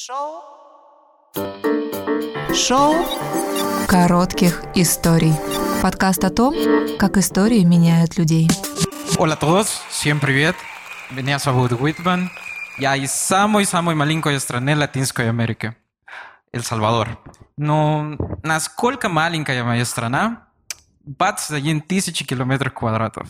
Шоу. Шоу коротких историй. Подкаст о том, как истории меняют людей. Hola a todos, всем привет. Меня зовут Уитман. Я из самой-самой маленькой страны Латинской Америки, Эль Сальвадор. Но насколько маленькая моя страна? 21 тысячи километров квадратов.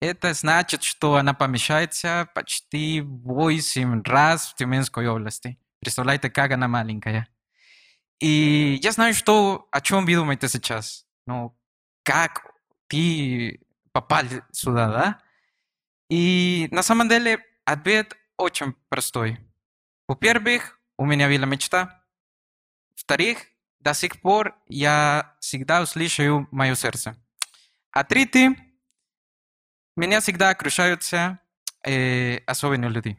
Это значит, что она помещается почти 8 раз в Тюменской области. Представляете, как она маленькая. И я знаю, что, о чем вы думаете сейчас. Ну, как ты попал сюда, да? И на самом деле ответ очень простой. Во-первых, у меня была мечта. Во-вторых, до сих пор я всегда услышаю мое сердце. А третий, меня всегда окружаются э, особенные люди.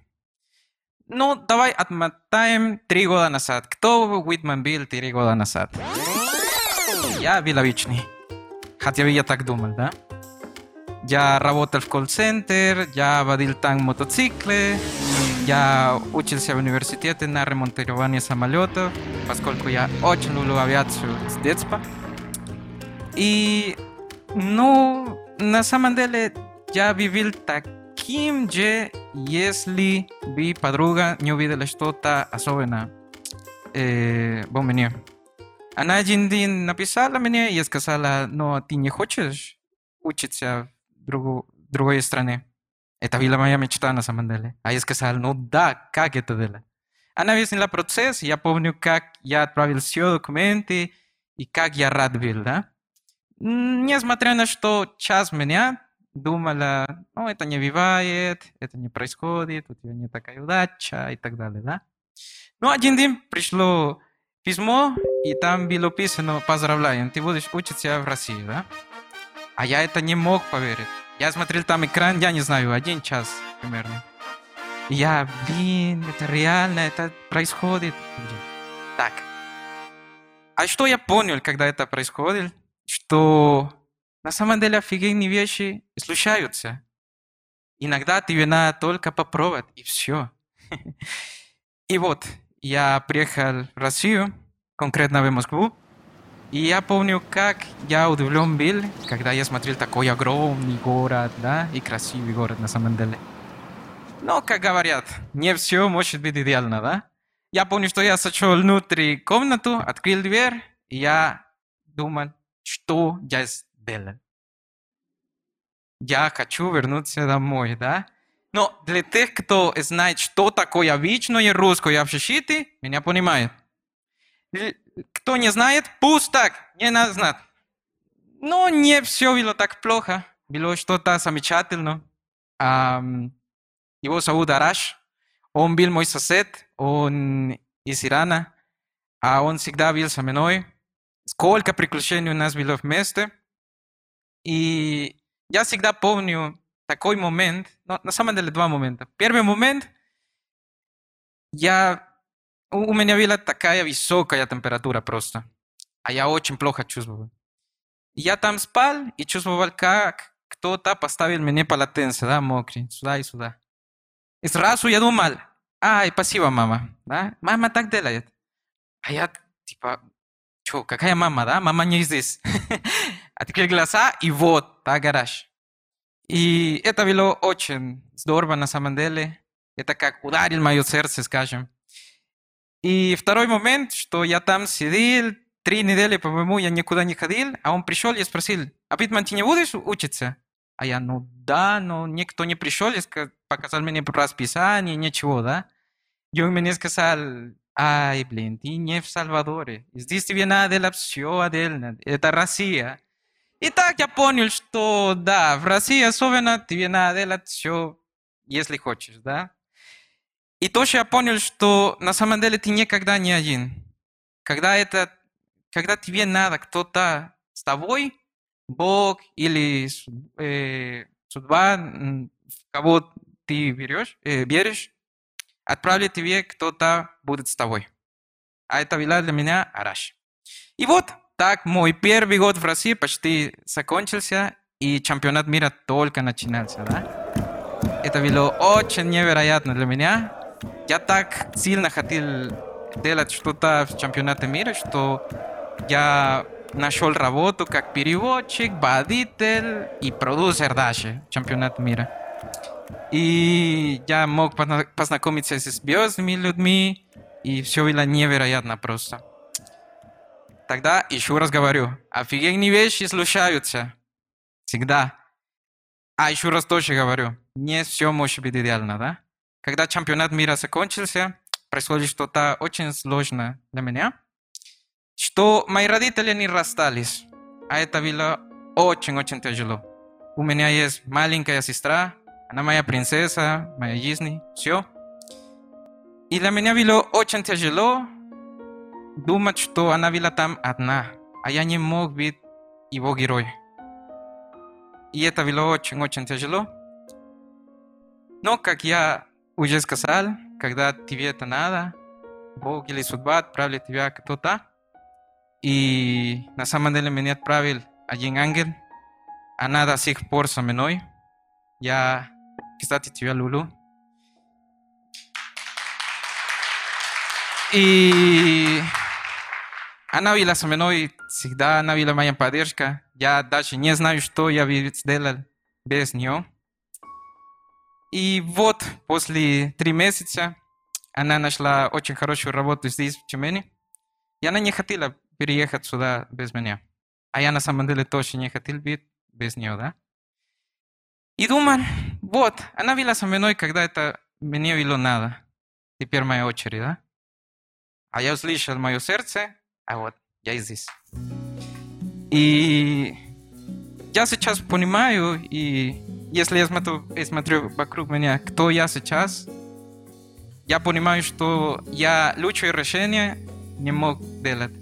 Ну, давай отмотаем три года назад. Кто Уитман был три года назад? Я был обычный. Хотя бы я так думал, да? Я работал в колл-центр, я водил там мотоциклы, я учился в университете на ремонтировании самолетов, поскольку я очень люблю авиацию с детства. И, ну, на самом деле, я вивил таким же, если бы подруга не увидела что-то особенное э, во мне. Она один день написала мне и сказала, но ты не хочешь учиться в другу, другой стране? Это была моя мечта на самом деле. А я сказал, ну да, как это было? Она объяснила процесс, я помню, как я отправил все документы и как я рад был, да? Несмотря на что час меня думала, ну, это не бывает, это не происходит, у тебя не такая удача и так далее, да? Ну, один день пришло письмо, и там было написано, поздравляем, ты будешь учиться в России, да? А я это не мог поверить. Я смотрел там экран, я не знаю, один час примерно. Я, блин, это реально, это происходит. Так. А что я понял, когда это происходит? Что на самом деле офигенные вещи случаются. Иногда тебе надо только попробовать, и все. И вот, я приехал в Россию, конкретно в Москву, и я помню, как я удивлен был, когда я смотрел такой огромный город, да, и красивый город на самом деле. Но, как говорят, не все может быть идеально, да? Я помню, что я сошел внутрь комнату, открыл дверь, и я думал, что я сделал. Я хочу вернуться домой, да? Но для тех, кто знает, что такое вечное русское общежитие, меня понимает. Кто не знает, пусть так, не надо знать. Но не все было так плохо. Было что-то замечательно. Его зовут Араш. Он был мой сосед, он из Ирана. А он всегда был со мной. Сколько приключений у нас было вместе. И я всегда помню такой момент, no, на самом деле два момента. Первый момент, я, у меня была такая высокая температура просто, а я очень плохо чувствовал. Я там спал и чувствовал, как кто-то поставил мне полотенце, да, мокрый, сюда и сюда. И сразу я думал, ай, спасибо, мама, да, мама так делает. А я, типа, что, какая мама, да, мама не здесь. Открыл глаза, и вот, та гараж. И это было очень здорово на самом деле. Это как ударил мое сердце, скажем. И второй момент, что я там сидел, три недели, по-моему, я никуда не ходил, а он пришел и спросил, а Питман, ты не будешь учиться? А я, ну да, но никто не пришел и показал мне расписание, ничего, да? И он мне сказал, ай, блин, ты не в Сальвадоре. Здесь тебе надо все отдельно. Это Россия. И так я понял, что да, в России особенно тебе надо делать все, если хочешь, да. И тоже я понял, что на самом деле ты никогда не один. Когда, это, когда тебе надо кто-то с тобой, Бог или э, судьба, кого ты берешь, э, веришь, отправит тебе кто-то будет с тобой. А это была для меня Араш. И вот так, мой первый год в России почти закончился, и чемпионат мира только начинался, да? Это было очень невероятно для меня. Я так сильно хотел делать что-то в чемпионате мира, что я нашел работу как переводчик, водитель и продюсер даже в чемпионате мира. И я мог познакомиться с звездными людьми, и все было невероятно просто. Тогда еще раз говорю, офигенные вещи случаются. Всегда. А еще раз тоже говорю, не все может быть идеально, да? Когда чемпионат мира закончился, происходит что-то очень сложное для меня, что мои родители не расстались. А это было очень-очень тяжело. У меня есть маленькая сестра, она моя принцесса, моя жизнь, все. И для меня было очень тяжело думать, что она была там одна, а я не мог быть его герой. И это было очень-очень тяжело. Но, как я уже сказал, когда тебе это надо, Бог или судьба отправили тебя кто-то, и на самом деле меня отправил один ангел, она до сих пор со мной. Я, кстати, тебя люблю. И она была со мной всегда, она была моя поддержка. Я даже не знаю, что я сделал без нее. И вот после три месяца она нашла очень хорошую работу здесь, в Тюмени. И она не хотела переехать сюда без меня. А я на самом деле тоже не хотел быть без нее, да? И думаю, вот, она была со мной, когда это мне было надо. Теперь моя очередь, да? А я услышал мое сердце, а вот я здесь. И я сейчас понимаю, и если я смотрю, я смотрю вокруг меня, кто я сейчас, я понимаю, что я лучшее решение не мог делать.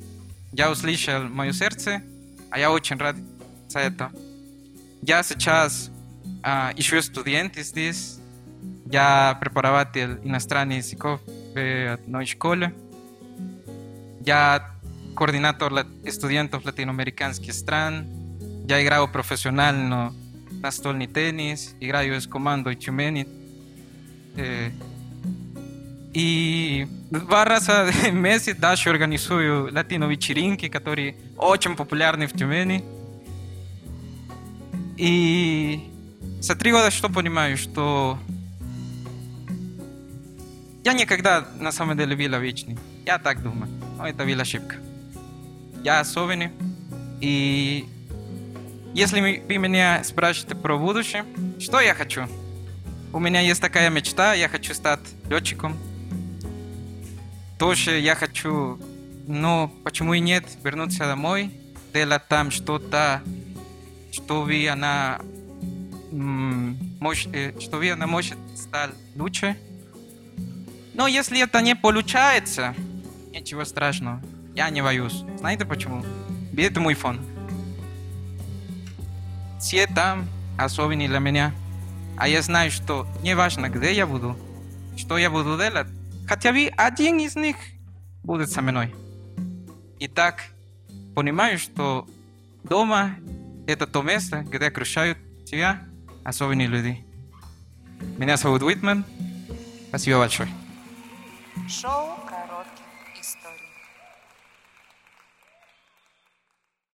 Я услышал мое сердце, а я очень рад за это. Я сейчас а, еще студент здесь, я преподаватель иностранных языков в одной школе. Я координатор студентов latinoamericanskih стран. Я играю профессионально настольный теннис, играю с командой Тюмени. Э, и два раза в месяц даже организую латино-вечеринки, которые очень популярны в Тюмени. И за три года что понимаю, что я никогда на самом деле был вечный. Я так думаю. Но это была ошибка. Я особенный. И если вы меня спрашиваете про будущее, что я хочу? У меня есть такая мечта, я хочу стать летчиком. Тоже я хочу, ну, почему и нет, вернуться домой, делать там что-то, чтобы она, может, э, чтобы она может стать лучше. Но если это не получается, ничего страшного, я не боюсь. Знаете почему? Это мой фон. Все там особенные для меня. А я знаю, что не важно, где я буду, что я буду делать. Хотя бы один из них будет со мной. И понимаю, что дома это то место, где окружают тебя особенные люди. Меня зовут Уитман. Спасибо большое. Show